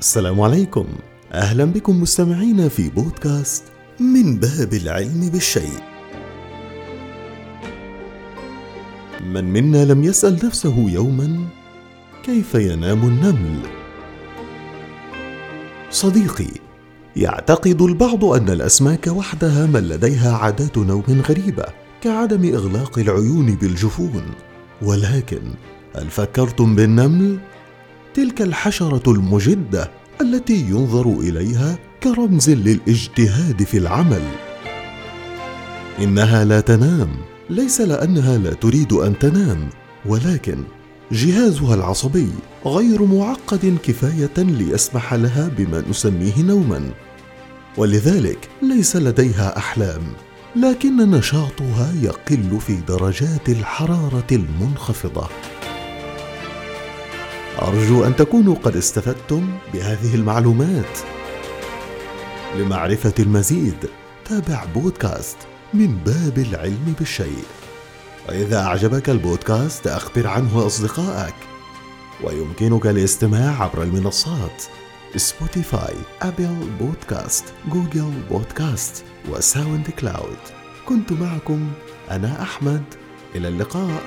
السلام عليكم. أهلا بكم مستمعين في بودكاست من باب العلم بالشيء. من منا لم يسأل نفسه يوما كيف ينام النمل؟ صديقي يعتقد البعض أن الأسماك وحدها من لديها عادات نوم غريبة كعدم إغلاق العيون بالجفون. ولكن هل فكرتم بالنمل؟ تلك الحشرة المجدة التي ينظر إليها كرمز للاجتهاد في العمل. إنها لا تنام ليس لأنها لا تريد أن تنام ولكن جهازها العصبي غير معقد كفاية ليسمح لها بما نسميه نوما. ولذلك ليس لديها أحلام لكن نشاطها يقل في درجات الحرارة المنخفضة. أرجو أن تكونوا قد استفدتم بهذه المعلومات. لمعرفة المزيد تابع بودكاست من باب العلم بالشيء. وإذا أعجبك البودكاست أخبر عنه أصدقائك. ويمكنك الاستماع عبر المنصات سبوتيفاي ابل بودكاست جوجل بودكاست وساوند كلاود كنت معكم أنا أحمد. إلى اللقاء.